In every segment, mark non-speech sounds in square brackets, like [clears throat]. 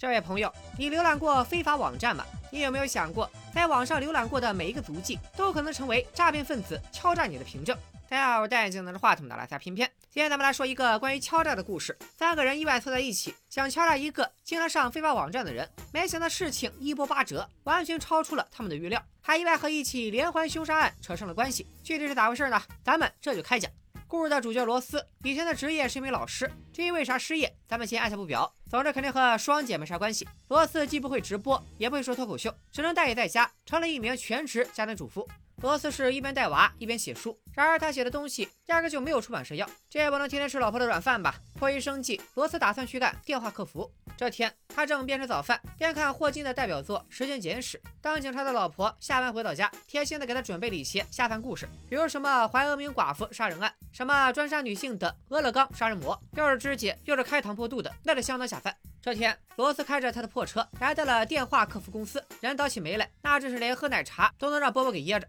这位朋友，你浏览过非法网站吗？你有没有想过，在网上浏览过的每一个足迹，都可能成为诈骗分子敲诈你的凭证？大家好，我戴眼镜拿着话筒的拉撒片片。今天咱们来说一个关于敲诈的故事。三个人意外凑在一起，想敲诈一个经常上非法网站的人，没想到事情一波八折，完全超出了他们的预料，还意外和一起连环凶杀案扯上了关系。具体是咋回事呢？咱们这就开讲。故事的主角罗斯以前的职业是一名老师，至于为啥失业，咱们先按下不表。总之肯定和双姐没啥关系。罗斯既不会直播，也不会说脱口秀，只能待业在家，成了一名全职家庭主妇。罗斯是一边带娃一边写书，然而他写的东西压根就没有出版社要，这也不能天天吃老婆的软饭吧？迫于生计，罗斯打算去干电话客服。这天，他正边吃早饭边看霍金的代表作《时间简史》。当警察的老婆下班回到家，贴心的给他准备了一些下饭故事，比如什么怀俄明寡妇杀人案，什么专杀女性的俄勒冈杀人魔，又是肢解又是开膛破肚的，那得相当下饭。这天，罗斯开着他的破车来到了电话客服公司，人倒起霉来，那真是连喝奶茶都能让波波给噎着。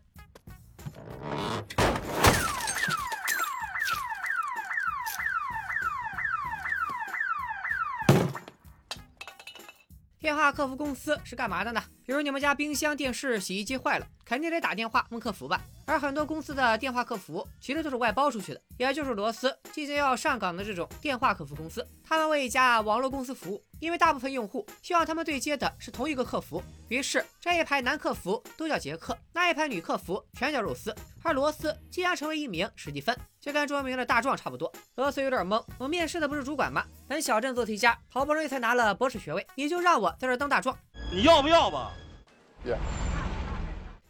电话客服公司是干嘛的呢？比如你们家冰箱、电视、洗衣机坏了，肯定得打电话问客服吧。而很多公司的电话客服其实都是外包出去的，也就是罗斯即将要上岗的这种电话客服公司。他们为一家网络公司服务，因为大部分用户希望他们对接的是同一个客服，于是这一排男客服都叫杰克，那一排女客服全叫肉丝。而罗斯即将成为一名史蒂芬，就跟中文名的大壮差不多。罗斯有点懵，我面试的不是主管吗？本小镇做题家，好不容易才拿了博士学位，你就让我在这当大壮？你要不要吧？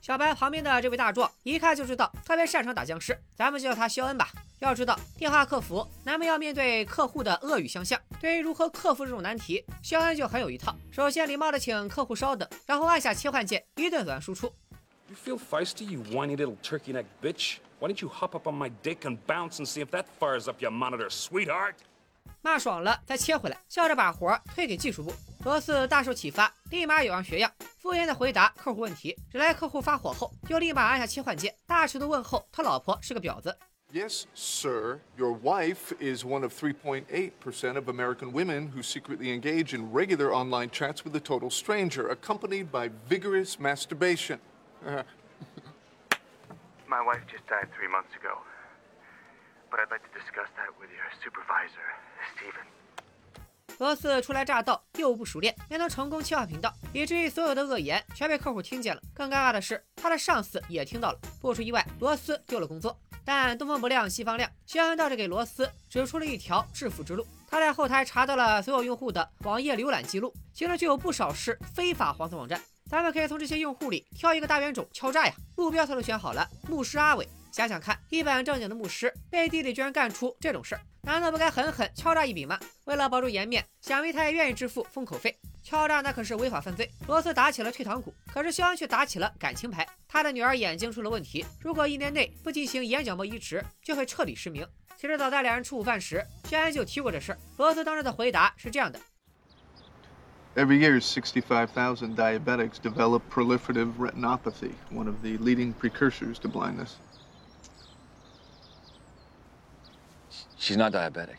小白旁边的这位大壮一看就知道特别擅长打僵尸，咱们就叫他肖恩吧。要知道电话客服难免要面对客户的恶语相向，对于如何克服这种难题，肖恩就很有一套。首先礼貌的请客户稍等，然后按下切换键，一顿短输出。You feel feisty, you whiny little turkey neck bitch? Why don't you hop up on my dick and bounce and see if that fires up your monitor, sweetheart? 骂爽了再切回来，笑着把活推给技术部。罗斯大受启发，立马有样学样，敷衍的回答客户问题。只来客户发火后，又立马按下切换键，大尺度问候他老婆是个婊子。Yes, sir. Your wife is one of 3.8% of American women who secretly engage in regular online chats with a total stranger, accompanied by vigorous masturbation. My wife just died three months ago. But I'd like to discuss that with your supervisor, Steven. 罗斯初来乍到，业务不熟练，没能成功切换频道，以至于所有的恶言全被客户听见了。更尴尬的是，他的上司也听到了。不出意外，罗斯丢了工作。但东方不亮西方亮，肖恩倒是给罗斯指出了一条致富之路。他在后台查到了所有用户的网页浏览记录，其中就有不少是非法黄色网站。咱们可以从这些用户里挑一个大冤种敲诈呀！目标他都选好了，牧师阿伟。想想看，一本正经的牧师，背地里居然干出这种事儿，难道不该狠狠敲诈一笔吗？为了保住颜面，想必他也愿意支付封口费。敲诈那可是违法犯罪。罗斯打起了退堂鼓，可是肖恩却打起了感情牌。他的女儿眼睛出了问题，如果一年内不进行眼角膜移植，就会彻底失明。其实早在两人吃午饭时，肖恩就提过这事儿。罗斯当时的回答是这样的：Every year, sixty-five thousand diabetics develop proliferative retinopathy, one of the leading precursors to blindness. She's not diabetic.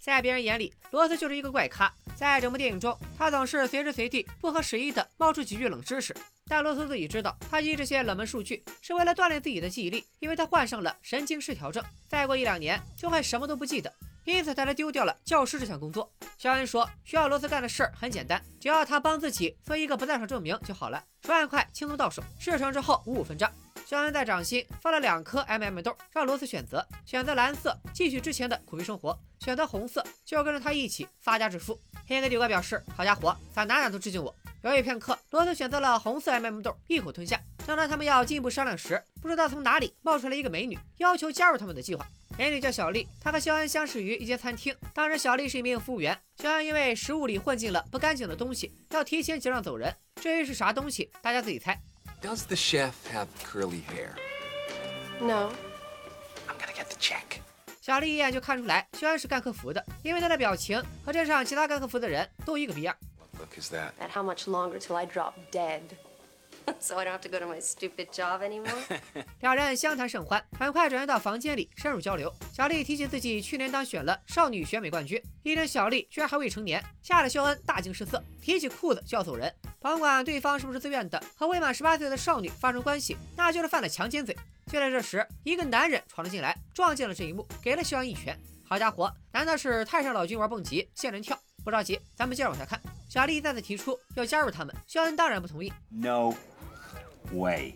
在别人眼里，罗斯就是一个怪咖。在整部电影中，他总是随时随地不合时宜的冒出几句冷知识。但罗斯自己知道，他记这些冷门数据是为了锻炼自己的记忆力，因为他患上了神经失调症，再过一两年就会什么都不记得，因此他才丢掉了教师这项工作。肖恩说，需要罗斯干的事儿很简单，只要他帮自己做一个不在场证明就好了，十万块轻松到手，事成之后五五分账。肖恩在掌心放了两颗 M M 豆，让罗斯选择，选择蓝色继续之前的苦逼生活，选择红色就要跟着他一起发家致富。黑的九哥表示：“好家伙，咋哪哪都致敬我。”犹豫片刻，罗斯选择了红色 M M 豆，一口吞下。正当他们要进一步商量时，不知道从哪里冒出来一个美女，要求加入他们的计划。美女叫小丽，她和肖恩相识于一间餐厅，当时小丽是一名服务员，肖恩因为食物里混进了不干净的东西，要提前结账走人。至于是啥东西，大家自己猜。Does the chef have curly hair? No. I'm gonna get the check. 小丽一眼就看出来，肖恩是干客服的，因为他的表情和镇上其他干客服的人都一个逼样。What book is that? And how much longer till I drop dead? [laughs] so I don't have to go to my stupid job anymore. [laughs] 两人相谈甚欢，很快转移到房间里深入交流。小丽提起自己去年当选了少女选美冠军，一听小丽居然还未成年，吓得肖恩大惊失色，提起裤子就要走人。甭管对方是不是自愿的，和未满十八岁的少女发生关系，那就是犯了强奸罪。就在这时，一个男人闯了进来，撞见了这一幕，给了肖恩一拳。好家伙，难道是太上老君玩蹦极，仙人跳？不着急，咱们接着往下看。小丽再次提出要加入他们，肖恩当然不同意。No way.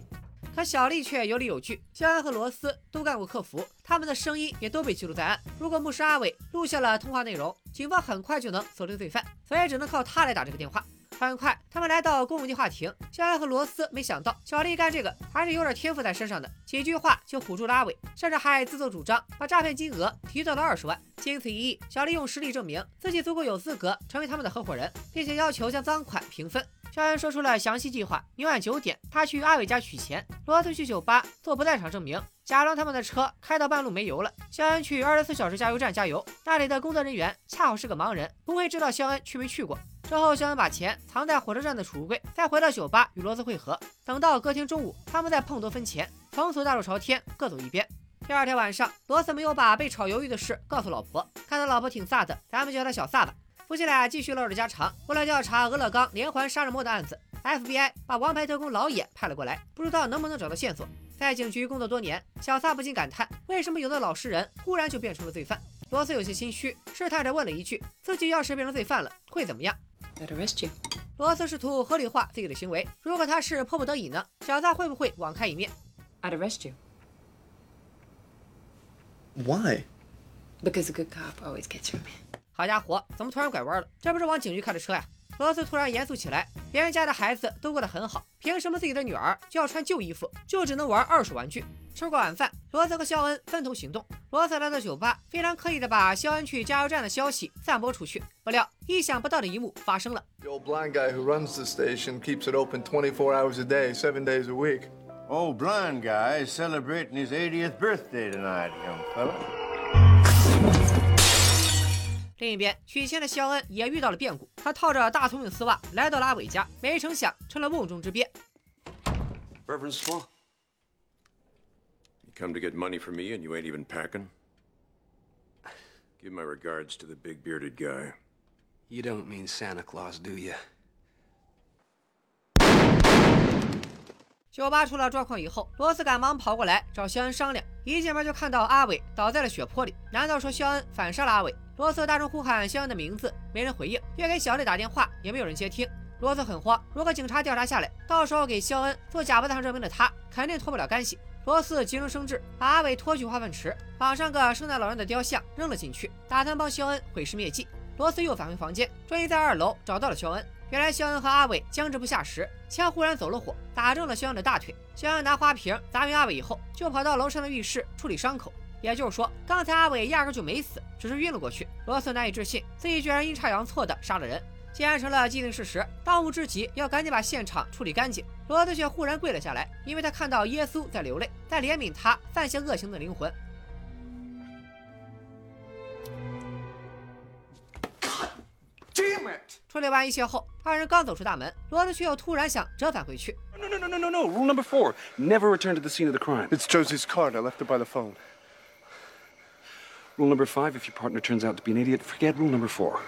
可小丽却有理有据，肖恩和罗斯都干过客服，他们的声音也都被记录在案。如果牧师阿伟录下了通话内容，警方很快就能锁定罪犯，所以只能靠他来打这个电话。很快，他们来到公共电话亭，肖恩和罗斯没想到小丽干这个还是有点天赋在身上的，几句话就唬住了阿伟，甚至还自作主张把诈骗金额提到了二十万。经此一役，小丽用实力证明自己足够有资格成为他们的合伙人，并且要求将赃款平分。肖恩说出了详细计划：明晚九点，他去阿伟家取钱，罗斯去酒吧做不在场证明，假装他们的车开到半路没油了。肖恩去二十四小时加油站加油，那里的工作人员恰好是个盲人，不会知道肖恩去没去过。之后，肖恩把钱藏在火车站的储物柜，再回到酒吧与罗斯会合。等到隔天中午，他们再碰头分钱，从此大路朝天，各走一边。第二天晚上，罗斯没有把被炒鱿鱼的事告诉老婆，看他老婆挺飒的，咱们叫他小飒吧。夫妻俩继续唠着家常。为了调查俄勒冈连环杀人魔的案子，FBI 把王牌特工老野派了过来，不知道能不能找到线索。在警局工作多年，小萨不禁感叹：为什么有的老实人忽然就变成了罪犯？罗斯有些心虚，试探着问了一句：自己要是变成罪犯了，会怎么样 arrest you. 罗斯试图合理化自己的行为，如果他是迫不得已呢？小萨会不会网开一面？I'd arrest you. Why? Because a good cop always gets your man. 好家伙，怎么突然拐弯了？这不是往警局开的车呀！罗斯突然严肃起来，别人家的孩子都过得很好，凭什么自己的女儿就要穿旧衣服，就只能玩二手玩具？吃过晚饭，罗斯和肖恩分头行动。罗斯来到酒吧，非常刻意的把肖恩去加油站的消息散播出去。不料，意想不到的一幕发生了。The old blind guy who runs the station keeps it open 24 hours a day, seven days a week. Oh, blind guy is celebrating his 80th birthday tonight, young fella. 另一边，取钱的肖恩也遇到了变故，他套着大葱用丝袜来到了阿伟家，没成想成了瓮中之鳖。Reverend. You come to get money from me and you ain't even packing? Give my regards to the big bearded guy. You don't mean Santa Claus, do you? 酒吧出了状况以后，罗斯赶忙跑过来找肖恩商量。一进门就看到阿伟倒在了血泊里。难道说肖恩反杀了阿伟？罗斯大声呼喊肖恩的名字，没人回应；越给小丽打电话，也没有人接听。罗斯很慌，如果警察调查下来，到时候给肖恩做假不在场证明的他，肯定脱不了干系。罗斯急中生智，把阿伟拖去化粪池，绑上个圣诞老人的雕像，扔了进去，打算帮肖恩毁尸灭迹。罗斯又返回房间，终于在二楼找到了肖恩。原来肖恩和阿伟僵持不下时，枪忽然走了火，打中了肖恩的大腿。肖恩拿花瓶砸晕阿伟以后，就跑到楼上的浴室处理伤口。也就是说，刚才阿伟压根就没死，只是晕了过去。罗斯难以置信，自己居然阴差阳错的杀了人。既然成了既定事实，当务之急要赶紧把现场处理干净。罗斯却忽然跪了下来，因为他看到耶稣在流泪，在怜悯他犯下恶行的灵魂。Damn it! 处理完一切后，二人刚走出大门，罗德却又突然想折返回去。No, no, no, no, no, no. Rule number four never return to the scene of the crime. It's Josie's card. I left it by the phone. Rule number five if your partner turns out to be an idiot, forget rule number four.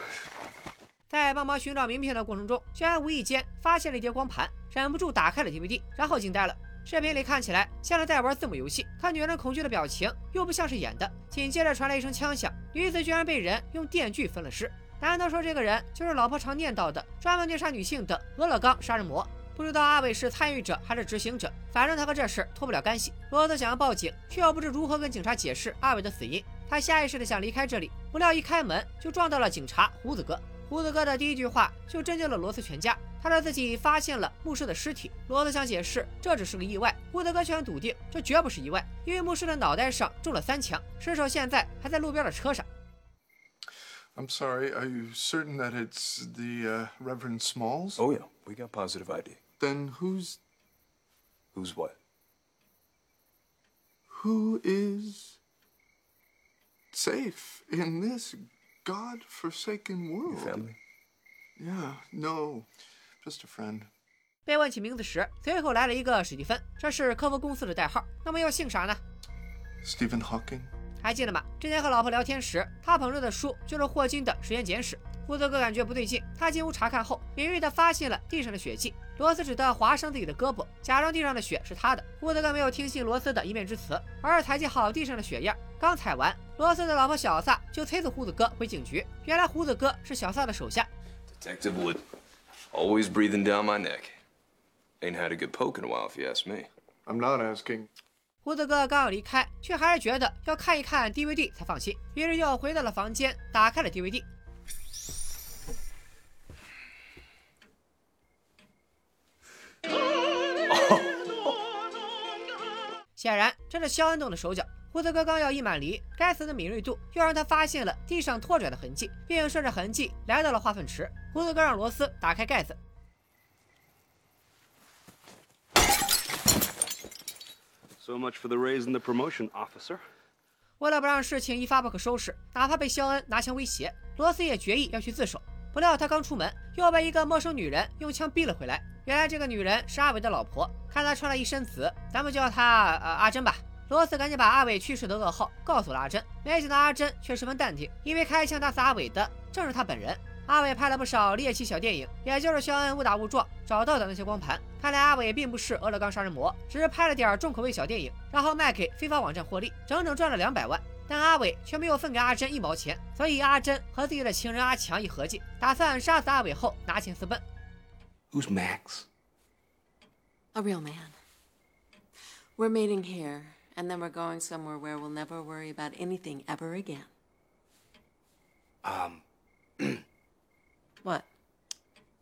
在帮忙寻找名片的过程中，居然无意间发现了一叠光盘，忍不住打开了 DVD，然后惊呆了。视频里看起来像是在玩字母游戏，看女人恐惧的表情又不像是演的。紧接着传来一声枪响，女子居然被人用电锯分了尸。难道说这个人就是老婆常念叨的专门虐杀女性的俄勒冈杀人魔？不知道阿伟是参与者还是执行者，反正他和这事脱不了干系。罗斯想要报警，却又不知如何跟警察解释阿伟的死因。他下意识的想离开这里，不料一开门就撞到了警察胡子哥。胡子哥的第一句话就震惊了罗斯全家。他说自己发现了牧师的尸体。罗斯想解释这只是个意外，胡子哥却很笃定这绝不是意外，因为牧师的脑袋上中了三枪，尸首现在还在路边的车上。I'm sorry, are you certain that it's the uh, Reverend Smalls? Oh, yeah. We got positive ID. Then who's. Who's what? Who is safe in this god-forsaken world? Your family? Yeah, no, just a friend. 被问起名字时，随口来了一个史蒂芬，这是科夫公司的代号。那么又姓啥呢？ Stephen Hawking? 还记得吗？之前和老婆聊天时，他捧着的书就是霍金的实验简史。胡子哥感觉不对劲，他进屋查看后，敏锐地发现了地上的血迹。罗斯只得划伤自己的胳膊，假装地上的血是他的。胡子哥没有听信罗斯的一面之词，而是采集好地上的血样。刚采完，罗斯的老婆小萨就催促胡子哥回警局。原来胡子哥是小萨的手下。Detective Wood. Always breathing down my neck. Ain't had a good poke in a while, if you ask me. I'm not asking. 胡子哥刚要离开，却还是觉得要看一看 DVD 才放心，于是又回到了房间，打开了 DVD。显然，这是肖恩动的手脚。胡子哥刚要一满离，该死的敏锐度又让他发现了地上拖拽的痕迹，并顺着痕迹来到了化粪池。胡子哥让罗斯打开盖子，So much for the raise and the promotion, officer. 为了不让事情一发不可收拾，哪怕被肖恩拿枪威胁，罗斯也决意要去自首。不料他刚出门，又被一个陌生女人用枪逼了回来。原来这个女人是阿伟的老婆，看她穿了一身紫，咱们叫她呃阿珍吧。罗斯赶紧把阿伟去世的噩耗告诉了阿珍，没想到阿珍却十分淡定，因为开枪打死阿伟的正是他本人。阿伟拍了不少猎奇小电影，也就是肖恩误打误撞找到的那些光盘。看来阿伟并不是俄勒冈杀人魔，只是拍了点重口味小电影，然后卖给非法网站获利，整整赚了两百万。但阿伟却没有分给阿珍一毛钱，所以阿珍和自己的情人阿强一合计，打算杀死阿伟后拿钱私奔。Who's Max? A real man. We're meeting here, and then we're going somewhere where we'll never worry about anything ever again. Um, [clears throat] What?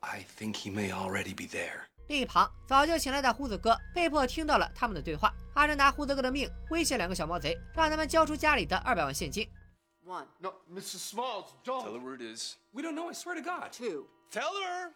I think he may already be there. 另一旁，早就醒来的胡子哥被迫听到了他们的对话。阿珍拿胡子哥的命威胁两个小毛贼，让他们交出家里的二百万现金。One, No, Mrs. Smalls, Tell don't. her where it is. We don't know, I swear to God. two. Tell her!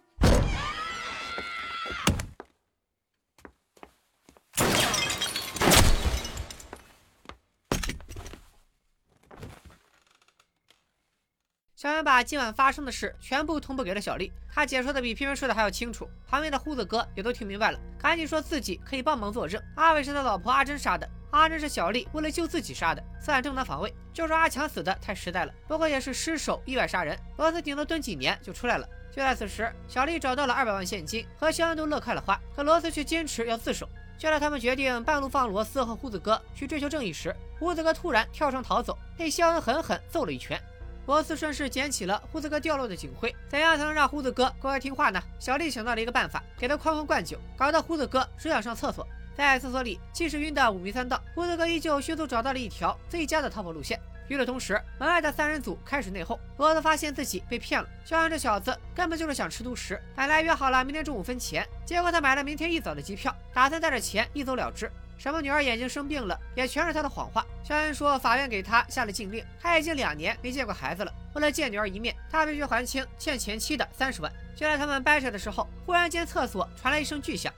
小恩把今晚发生的事全部通报给了小丽，他解说的比片面说的还要清楚。旁边的胡子哥也都听明白了，赶紧说自己可以帮忙作证。阿伟是他老婆阿珍杀的，阿珍是小丽为了救自己杀的，算正当防卫。就说阿强死的太实在了，不过也是失手意外杀人，罗斯顶多蹲几年就出来了。就在此时，小丽找到了二百万现金，和肖恩都乐开了花，可罗斯却坚持要自首。就在他们决定半路放罗斯和胡子哥去追求正义时，胡子哥突然跳窗逃走，被肖恩狠狠揍了一拳。罗斯顺势捡起了胡子哥掉落的警徽，怎样才能让胡子哥乖乖听话呢？小丽想到了一个办法，给他哐哐灌酒，搞得胡子哥只想上厕所。在厕所里，即使晕得五迷三道，胡子哥依旧迅速找到了一条最佳的逃跑路线。与此同时，门外的三人组开始内讧。罗斯发现自己被骗了，肖恩这小子根本就是想吃独食。本来约好了明天中午分钱，结果他买了明天一早的机票，打算带着钱一走了之。什么女儿眼睛生病了，也全是他的谎话。肖恩说，法院给他下了禁令，他已经两年没见过孩子了。为了见女儿一面，他必须还清欠前妻的三十万。就在他们掰扯的时候，忽然间厕所传来一声巨响。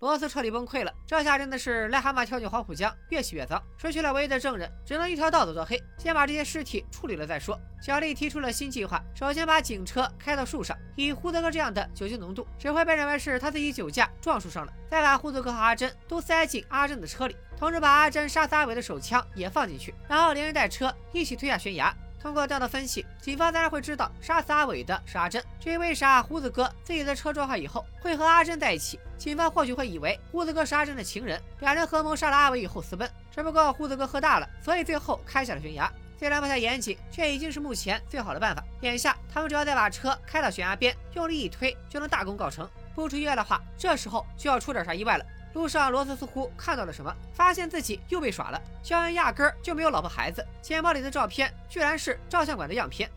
罗斯彻底崩溃了，这下真的是癞蛤蟆跳进黄浦江，越洗越脏。失去了唯一的证人，只能一条道走到黑，先把这些尸体处理了再说。小丽提出了新计划，首先把警车开到树上，以胡德哥这样的酒精浓度，只会被认为是他自己酒驾撞树上了。再把胡德哥和阿珍都塞进阿珍的车里，同时把阿珍杀死阿伟的手枪也放进去，然后连人带车一起推下悬崖。通过这样的分析，警方自然会知道杀死阿伟的是阿珍。至于为啥胡子哥自己的车撞坏以后会和阿珍在一起，警方或许会以为胡子哥是阿珍的情人，两人合谋杀了阿伟以后私奔。只不过胡子哥喝大了，所以最后开下了悬崖。虽然不太严谨，却已经是目前最好的办法。眼下他们只要再把车开到悬崖边，用力一推，就能大功告成。不出意外的话，这时候就要出点啥意外了。路上，罗斯似乎看到了什么，发现自己又被耍了。肖恩压根儿就没有老婆孩子，钱包里的照片居然是照相馆的样片。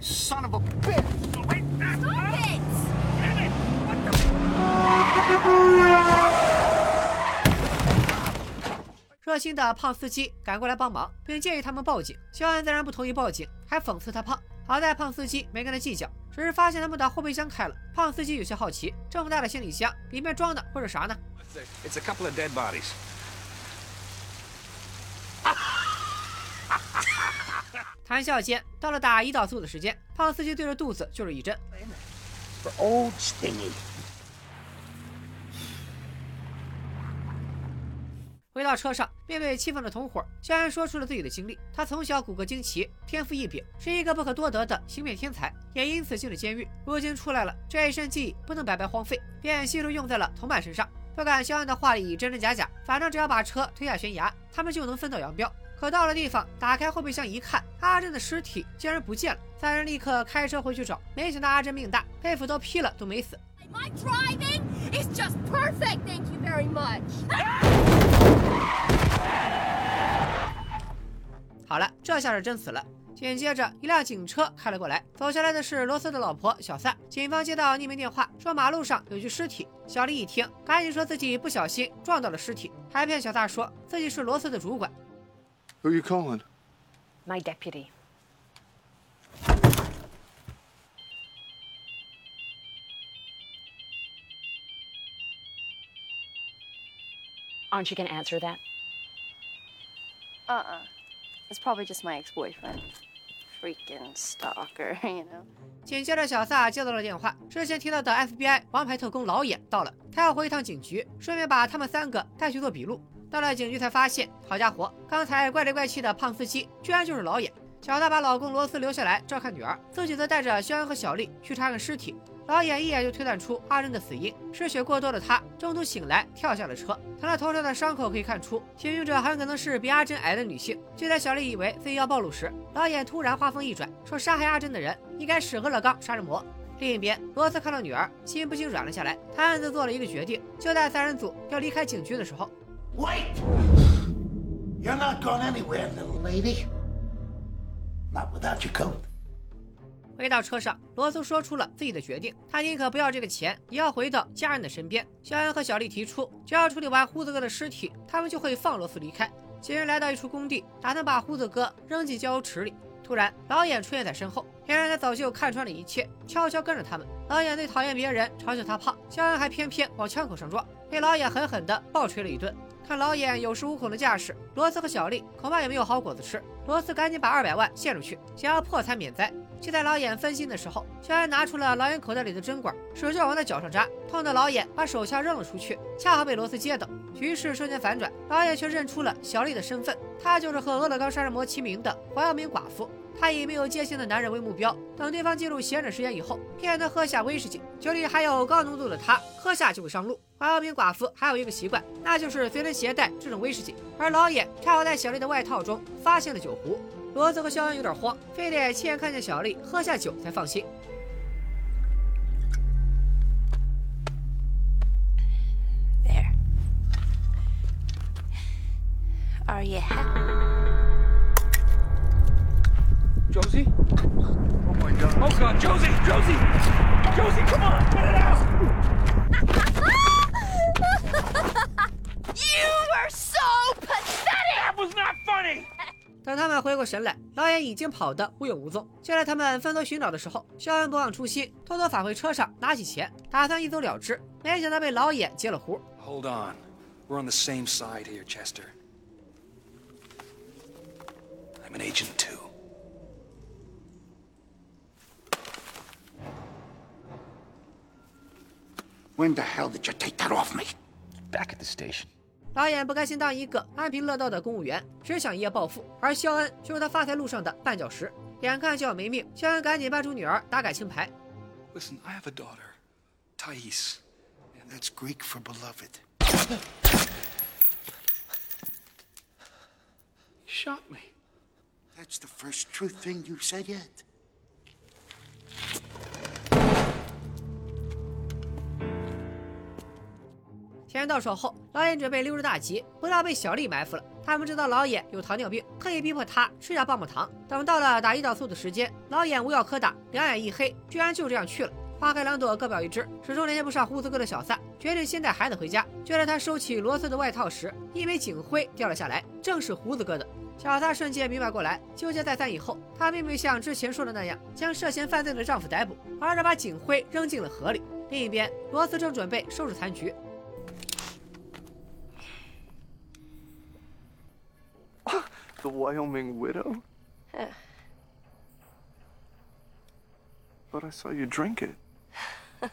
Son of a bitch! 热心的胖司机赶过来帮忙，并建议他们报警。肖恩自然不同意报警，还讽刺他胖。好在胖司机没跟他计较只是发现他们的后备箱开了胖司机有些好奇这么大的行李箱里面装的会是啥呢？It's a couple of dead bodies. [laughs] 谈笑间到了打胰岛素的时间胖司机对着肚子就是一针 oh spinny 回到车上，面对气愤的同伙，肖恩说出了自己的经历。他从小骨骼惊奇，天赋异禀，是一个不可多得的芯片天才，也因此进了监狱。如今出来了，这一身技艺不能白白荒废，便悉数用在了同伴身上。不管肖恩的话里真真假假，反正只要把车推下悬崖，他们就能分道扬镳。可到了地方，打开后备箱一看，阿珍的尸体竟然不见了。三人立刻开车回去找，没想到阿珍命大，被斧头劈了都没死。My driving is just perfect, thank you very much. [laughs] 好了，这下是真死了。紧接着，一辆警车开了过来，走下来的是罗斯的老婆小萨。警方接到匿名电话，说马路上有具尸体。小丽一听，赶紧说自己不小心撞到了尸体，还骗小萨说自己是罗斯的主管。Who are you calling? My deputy. Aren't you gonna answer that? Uh-uh. It's probably just my ex-boyfriend. Freaking stalker, [laughs] you know. 紧接着，小萨接到了电话，之前提到的 FBI 王牌特工老眼到了，他要回一趟警局，顺便把他们三个带去做笔录。到了警局才发现，好家伙，刚才怪里怪气的胖司机居然就是老眼。小萨把老公罗斯留下来照看女儿，自己则带着肖恩和小丽去查看尸体。老眼一眼就推断出阿珍的死因，失血过多的他中途醒来，跳下了车。从他头上的伤口可以看出，行凶者很可能是比阿珍矮的女性。就在小丽以为自己要暴露时，老眼突然话锋一转，说杀害阿珍的人应该是俄勒冈杀人魔。另一边，罗斯看到女儿，心不禁软了下来。他暗自做了一个决定，就在三人组要离开警局的时候，Wait! You're not going anywhere, little lady. Not without your coat. 回到车上，罗斯说出了自己的决定，他宁可不要这个钱，也要回到家人的身边。肖恩和小丽提出，只要处理完胡子哥的尸体，他们就会放罗斯离开。几人来到一处工地，打算把胡子哥扔进郊游池里。突然，老眼出现在身后，显然他早就看穿了一切，悄悄跟着他们。老眼最讨厌别人嘲笑他胖，肖恩还偏偏往枪口上撞，被老眼狠狠地暴捶了一顿。看老眼有恃无恐的架势，罗斯和小丽恐怕也没有好果子吃。罗斯赶紧把二百万献出去，想要破财免灾。就在老眼分心的时候，肖恩拿出了老眼口袋里的针管，使劲往他脚上扎，痛得老眼把手枪扔了出去，恰好被罗斯接到。局势瞬间反转，老眼却认出了小丽的身份，她就是和俄勒冈杀人魔齐名的黄耀明寡妇。他以没有戒心的男人为目标，等对方进入闲着时间以后，骗他喝下威士忌。酒里含有高浓度的他，喝下就会上路。黄耀明寡妇还有一个习惯，那就是随身携带这种威士忌。而老眼恰好在小丽的外套中发现了酒壶。罗子和肖恩有点慌，非得亲眼看见小丽喝下酒才放心。There. Are you happy? Josie? Oh my god. Oh god, Josie! Josie! Josie, come on! Get it out! 等他们回过神来，老眼已经跑得无影无踪。就在他们分头寻找的时候，肖恩不忘初心，偷偷返回车上，拿起钱，打算一走了之。没想到被老眼截了胡。Hold on. We're on the same side here, Chester. I'm an agent too. When the hell did you take that off me? Back at the station. 老眼不甘心当一个安贫乐道的公务员，只想一夜暴富，而肖恩却是他发财路上的绊脚石。眼看就要没命，肖恩赶紧搬出女儿打感情牌。Listen, I have a daughter, Thais. and That's Greek for beloved. You shot me. That's the first truth thing you've said yet. 钱到手后，老眼准备溜之大吉，不料被小丽埋伏了。他们知道老眼有糖尿病，特意逼迫他吃下棒棒糖。等到了打胰岛素的时间，老眼无药可打，两眼一黑，居然就这样去了。花开两朵，各表一枝。始终联系不上胡子哥的小萨，决定先带孩子回家。就在他收起罗斯的外套时，一枚警徽掉了下来，正是胡子哥的。小萨瞬间明白过来，纠结再三以后，他并没像之前说的那样将涉嫌犯罪的丈夫逮捕，而是把警徽扔进了河里。另一边，罗斯正准备收拾残局。The Wyoming Widow? but I saw you drink it. [laughs]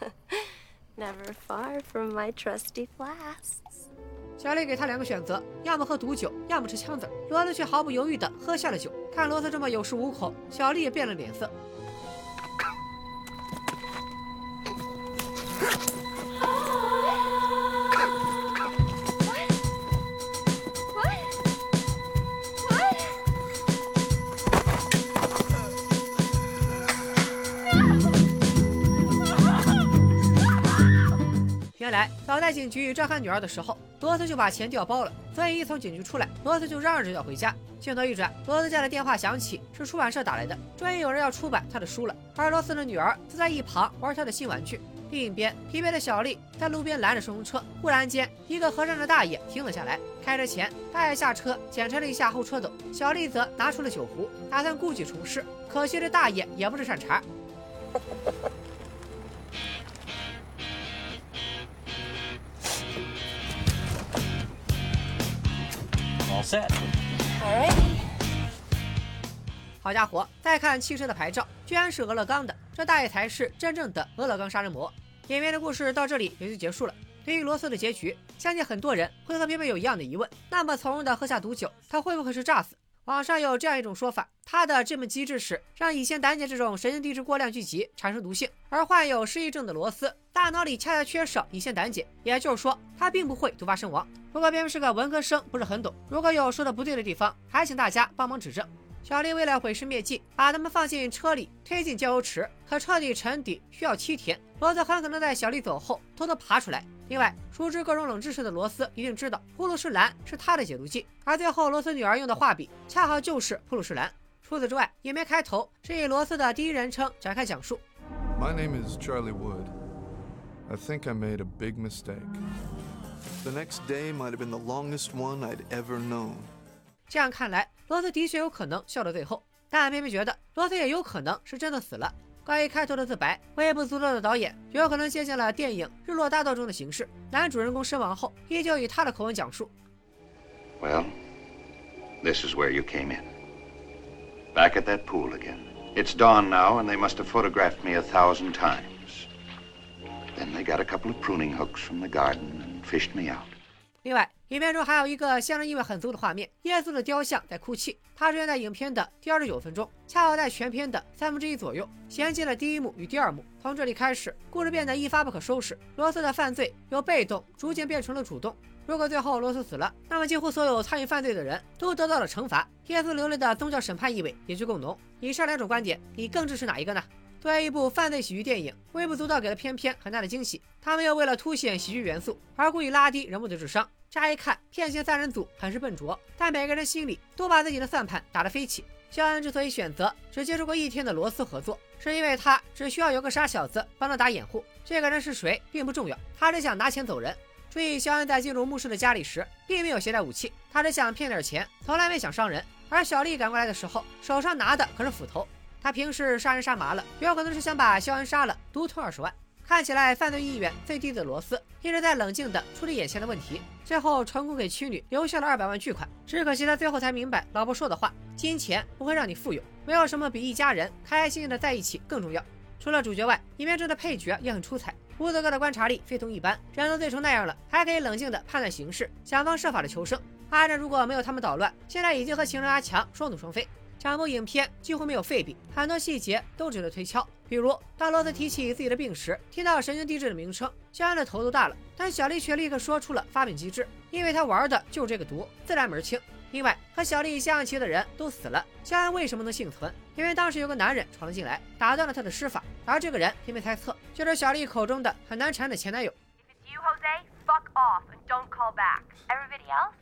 Never far from my trusty flasks. 小李给他两个选择，要么喝毒酒，要么吃枪子。罗斯却毫不犹豫地喝下了酒。看罗斯这么有恃无恐，小丽也变了脸色。在警局召看女儿的时候，罗斯就把钱调包了，所以一从警局出来，罗斯就嚷着要回家。镜头一转，罗斯家的电话响起，是出版社打来的，终于有人要出版他的书了。而罗斯的女儿则在一旁玩他的新玩具。另一边，疲惫的小丽在路边拦着顺风车，忽然间，一个和善的大爷停了下来。开车前，大爷下车检查了一下后车斗，小丽则拿出了酒壶，打算故技重施。可惜这大爷也不是善茬。Set. 好家伙，再看汽车的牌照，居然是俄勒冈的，这大爷才是真正的俄勒冈杀人魔。影片的故事到这里也就结束了。对于罗斯的结局，相信很多人会和偏偏有一样的疑问：那么从容的喝下毒酒，他会不会是诈死？网上有这样一种说法，他的这门机制是让乙酰胆碱这种神经递质过量聚集产生毒性，而患有失忆症的罗斯大脑里恰恰缺少乙酰胆碱，也就是说他并不会毒发身亡。不过偏偏是个文科生，不是很懂，如果有说的不对的地方，还请大家帮忙指正。小丽为了毁尸灭迹，把他们放进车里，推进郊游池。可彻底沉底需要七天，罗斯很可能在小丽走后偷偷爬出来。另外，熟知各种冷知识的罗斯一定知道普鲁士蓝是他的解毒剂，而最后罗斯女儿用的画笔恰好就是普鲁士蓝。除此之外，影片开头是以罗斯的第一人称展开讲述。My name is Charlie Wood. I think I made a big mistake. The next day might have been the longest one I'd ever known. 这样看来，罗斯的确有可能笑到最后，但偏偏觉得罗斯也有可能是真的死了。关于开头的自白，微不足道的导演有可能借鉴了电影《日落大道》中的形式，男主人公身亡后，依旧以他的口吻讲述。Well, this is where you came in. Back at that pool again. It's dawn now, and they must have photographed me a thousand times. Then they got a couple of pruning hooks from the garden and fished me out. 另外，影片中还有一个象征意味很足的画面：耶稣的雕像在哭泣。它出现在影片的第二十九分钟，恰好在全片的三分之一左右，衔接了第一幕与第二幕。从这里开始，故事变得一发不可收拾。罗斯的犯罪由被动逐渐变成了主动。如果最后罗斯死了，那么几乎所有参与犯罪的人都得到了惩罚。耶稣流泪的宗教审判意味也就更浓。以上两种观点，你更支持哪一个呢？作为一部犯罪喜剧电影，微不足道给了片片很大的惊喜。他们又为了凸显喜剧元素而故意拉低人物的智商。乍一看，骗钱三人组很是笨拙，但每个人心里都把自己的算盘打得飞起。肖恩之所以选择只接触过一天的罗斯合作，是因为他只需要有个傻小子帮他打掩护。这个人是谁并不重要，他只想拿钱走人。注意，肖恩在进入牧师的家里时，并没有携带武器，他只想骗点钱，从来没想伤人。而小丽赶过来的时候，手上拿的可是斧头。他平时杀人杀麻了，有可能是想把肖恩杀了，独吞二十万。看起来犯罪意愿最低的罗斯一直在冷静地处理眼前的问题，最后成功给妻女留下了二百万巨款。只可惜他最后才明白老婆说的话：金钱不会让你富有，没有什么比一家人开开心心的在一起更重要。除了主角外，影片中的配角也很出彩。胡子哥的观察力非同一般，人都醉成那样了，还可以冷静地判断形势，想方设法的求生。阿战如果没有他们捣乱，现在已经和情人阿强双宿双飞。整部影片几乎没有废笔，很多细节都值得推敲。比如，当罗斯提起自己的病时，听到神经递质的名称，肖恩的头都大了。但小丽却立刻说出了发病机制，因为他玩的就是这个毒，自然门清。另外，和小丽下象棋的人都死了，肖恩为什么能幸存？因为当时有个男人闯了进来，打断了他的施法，而这个人偏偏猜测就是小丽口中的很难缠的前男友。You, Jose, fuck off don't call back. Everybody else,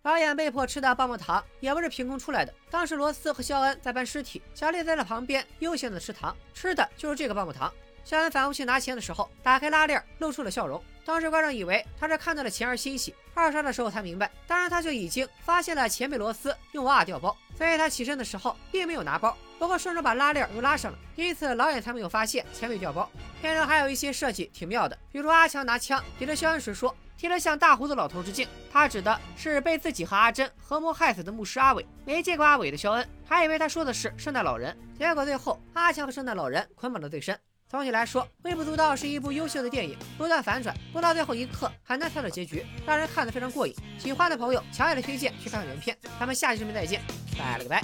导演被迫吃的棒棒糖也不是凭空出来的。当时罗斯和肖恩在搬尸体，小丽在那旁边悠闲的吃糖，吃的就是这个棒棒糖。肖恩反复去拿钱的时候，打开拉链，露出了笑容。当时观众以为他是看到了钱而欣喜，二刷的时候才明白，当然他就已经发现了钱被罗斯用瓦掉包，所以他起身的时候并没有拿包，不过顺手把拉链又拉上了，因此老远才没有发现钱被掉包。片中还有一些设计挺妙的，比如阿强拿枪抵着肖恩时说：“替了向大胡子老头致敬。他指的是被自己和阿珍合谋害死的牧师阿伟。没见过阿伟的肖恩还以为他说的是圣诞老人，结果最后阿强和圣诞老人捆绑的最深。总体来说，《微不足道》是一部优秀的电影，不断反转，不到最后一刻很难猜到结局，让人看得非常过瘾。喜欢的朋友强烈推荐去看原片。咱们下期视频再见，拜了个拜。